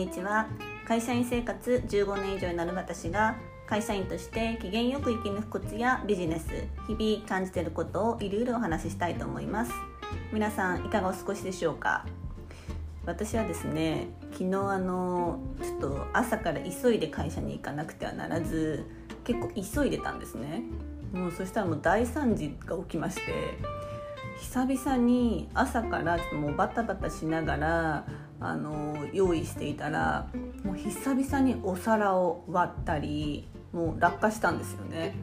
にちは。会社員生活15年以上になる私が会社員として機嫌よく生き抜くコツやビジネス日々感じていることをいろいろお話ししたいと思います。皆さんいかがお過ごしでしょうか？私はですね昨日あのちょっと朝から急いで会社に行かなくてはならず結構急いでたんですね。もうそしたらもう大惨事が起きまして久々に朝からちょっともうバタバタしながらあの用意していたらもう久々にお皿を割ったりもう落下したんですよね。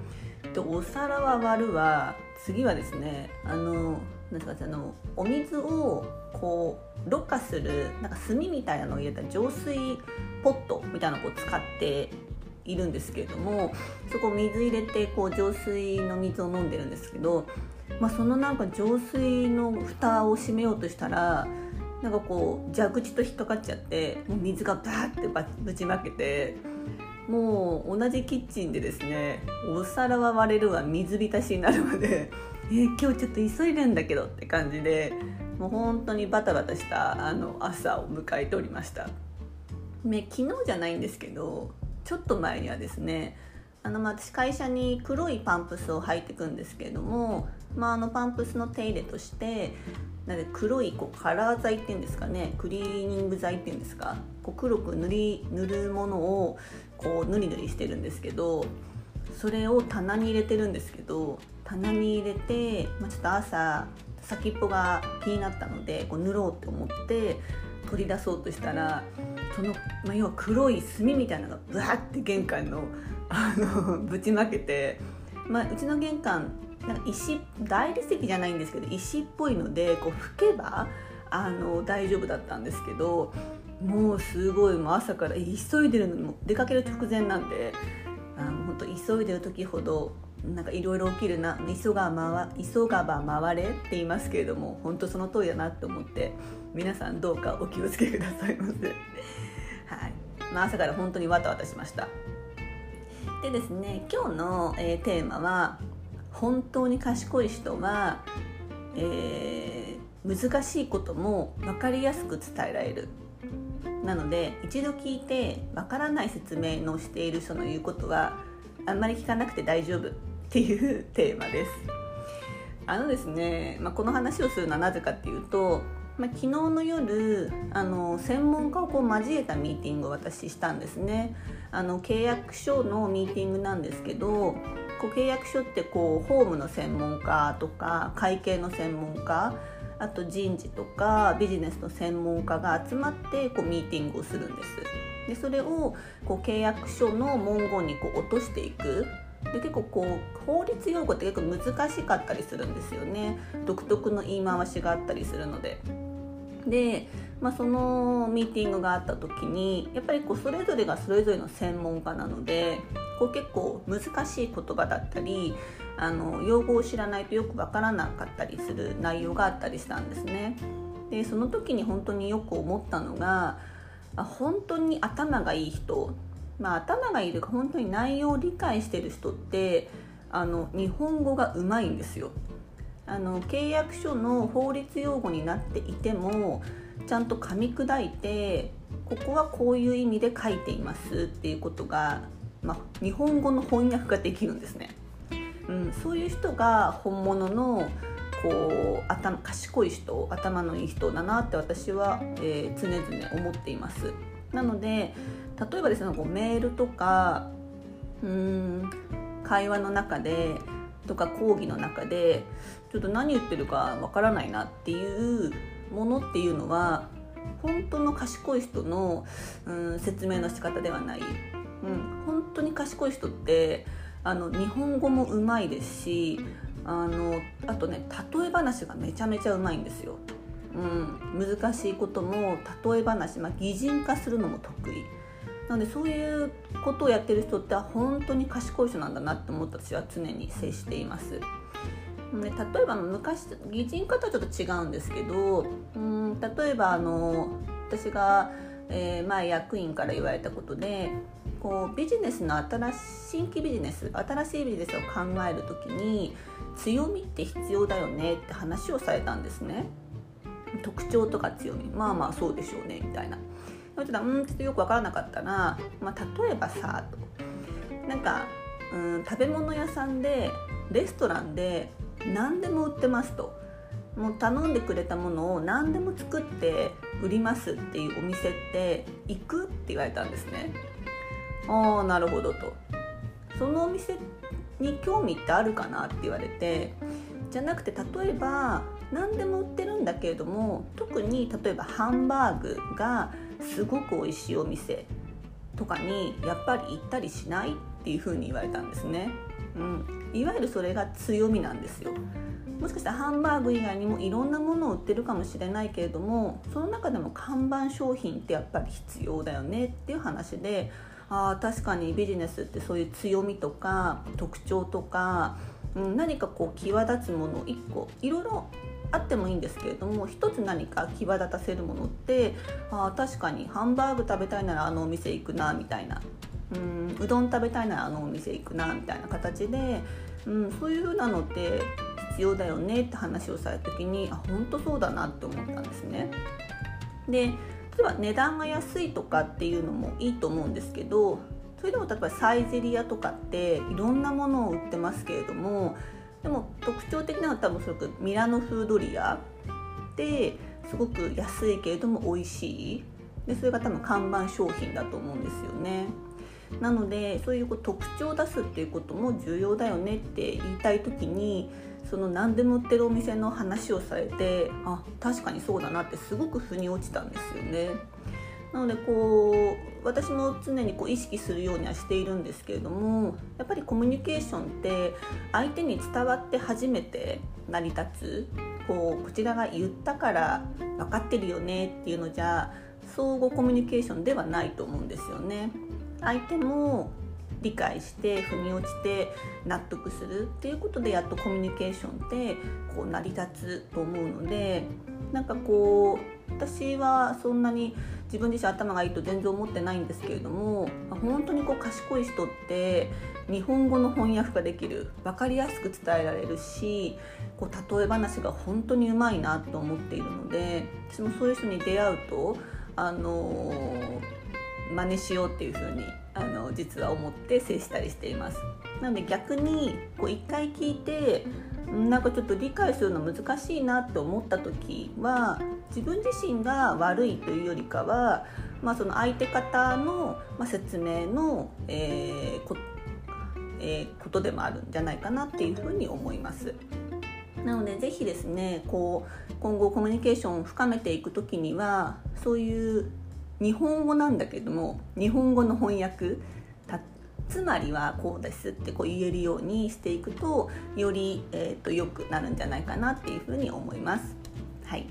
でお皿は割るは次はですねあのなんかあのお水をこうろ過するなんか炭みたいなのを入れた浄水ポットみたいなのを使っているんですけれどもそこ水入れてこう浄水の水を飲んでるんですけど、まあ、そのなんか浄水の蓋を閉めようとしたらなんかこう蛇口と引っかかっちゃってもう水がバーってぶちまけてもう同じキッチンでですねお皿は割れるわ水浸しになるまで えー、今日ちょっと急いでんだけどって感じでもう本当にバタバタしたあの朝を迎えておりました。ね、昨日じゃないんですけどちょっと前にはですねあのまあ私会社に黒いパンプスを履いていくんですけれども、まあ、あのパンプスの手入れとしてなんで黒いこうカラー剤っていうんですかね。クリーニング剤っていうんですか。こう黒く塗り塗るものをこう塗り塗りしてるんですけどそれを棚に入れてるんですけど棚に入れて、まあ、ちょっと朝先っぽが気になったのでこう塗ろうと思って取り出そうとしたらその、まあ、要は黒い炭みたいなのがブワッて玄関のあのぶちまけて、まあ、うちの玄関なんか石大理石じゃないんですけど石っぽいのでこう拭けばあの大丈夫だったんですけどもうすごいもう朝から急いでるのにも出かける直前なんであの本当急いでる時ほどなんかいろいろ起きるな急がば急がば回れって言いますけれども本当その通りだなって思って皆さんどうかお気をつけくださいませ。はいまあ、朝から本当にわたわたしましたでですね今日の、えー、テーマは本当に賢い人は、えー、難しいことも分かりやすく伝えられる。なので一度聞いて分からない説明のしている人の言うことはあんまり聞かなくて大丈夫。っていうテーマです。あのですね、まあ、この話をするのはなぜかっていうと、まあ、昨日の夜あの専門家をこう交えたミーティングを私したんですね。あの契約書のミーティングなんですけどこう契約書ってこうホームの専門家とか会計の専門家あと人事とかビジネスの専門家が集まってこうミーティングをするんです。でそれをこう契約書の文言にこう落としていくで結構こう法律用語って結構難しかったりするんですよね独特の言い回しがあったりするので。で、まあ、そのミーティングがあった時にやっぱりこうそれぞれがそれぞれの専門家なのでこう結構難しい言葉だったりあの用語を知らないとよくわからなかったりする内容があったりしたんですね。でその時に本当によく思ったのが本当に頭がいい人、まあ、頭がいいというか本当に内容を理解してる人ってあの日本語がうまいんですよ。あの契約書の法律用語になっていてもちゃんと噛み砕いてここはこういう意味で書いていますっていうことがまあ、日本語の翻訳ができるんですね、うん、そういう人が本物のこう頭賢い人頭のいい人だなって私は、えー、常々思っています。なので例えばですねこうメールとかうん会話の中でとか講義の中でちょっと何言ってるかわからないなっていうものっていうのは本当の賢い人の、うん、説明の仕方ではない。うん、本当に賢い人ってあの日本語もうまいですしあのあとね例え話がめちゃめちゃうまいんですよ。うん、難しいことも例え話、まあ、擬人化するのも得意なのでそういうことをやってる人って本当に賢い人なんだなって思って私は常に接しています。で例えば昔擬人化とはちょっと違うんですけどうん例えばあの私が、えー、前役員から言われたことでこうビジネスの新新規ビジネス新しいビジネスを考える時に強みって必要だよねって話をされたんですね。特徴とか強み。まあまあそうでしょうねみたいな。ちょっとうんちょっとよく分からなかったら、まあ、例えばさとなんかうん食べ物屋さんでレストランで何でも売ってますと。もう頼んでくれたものを何でも作って売りますっていうお店って行くって言われたんですね。ああなるほどと。そのお店に興味ってあるかなって言われてじゃなくて例えば何でも売ってるんだけれども特に例えばハンバーグがすごく美味しいお店とかにやっぱり行ったりしないっていうふうに言われたんですね、うん、いわゆるそれが強みなんですよ。もしかしたらハンバーグ以外にもいろんなものを売ってるかもしれないけれどもその中でも看板商品ってやっぱり必要だよねっていう話であ確かにビジネスってそういう強みとか特徴とか、うん、何かこう際立つもの1個いろいろあってもいいんですけれども一つ何か際立たせるものってあ確かにハンバーグ食べたいならあのお店行くなみたいなうんうどん食べたいならあのお店行くなみたいな形で、うん、そういう風なのって必要だよねって話をされた時にあ本当そうだなって思ったんですね。で例えば値段が安いとかっていうのもいいと思うんですけどそれでも例えばサイゼリアとかっていろんなものを売ってますけれどもでも特徴的なのは多分それミラノフードリアですごく安いけれども美味しいでそれが多分看板商品だと思うんですよね。なのでそういう特徴を出すっていうことも重要だよねって言いたい時にその何でも売ってるお店の話をされてあ確かにそうだなってすごく腑に落ちたんですよね。なのでこう私も常にこう意識するようにはしているんですけれどもやっぱりコミュニケーションって相手に伝わって初めて成り立つこうこちらが言ったから分かってるよねっていうのじゃ相互コミュニケーションではないと思うんですよね。相手も理解して腑に落ちて納得するっていうことでやっとコミュニケーションってこう成り立つと思うのでなんかこう私はそんなに自分自身頭がいいと全然思ってないんですけれども本当にこう賢い人って日本語の翻訳ができる分かりやすく伝えられるしこう例え話が本当にうまいなと思っているので私もそういう人に出会うとあの真似しようっていうふうに実は思って接したりしています。なので逆にこう一回聞いてなんかちょっと理解するの難しいなって思った時は自分自身が悪いというよりかは、まあ、その相手方の、ま説明の、えーこえー、ことでもあるんじゃないかなっていうふうに思います。なのでぜひですねこう今後コミュニケーションを深めていく時にはそういう日本語なんだけども日本語の翻訳つまりはこうですってこう言えるようにしていくとより、えーと、良くなるんじゃないかなっていうふうに思います。はい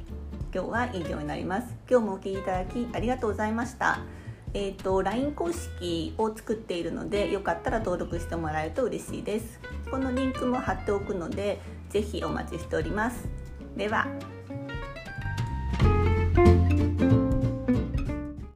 今日は以上になります。今日もお聴きいただきありがとうございました。えーと、LINE 公式を作っているのでよかったら登録してもらえると嬉しいです。このリンクも貼っておくのでぜひお待ちしております。では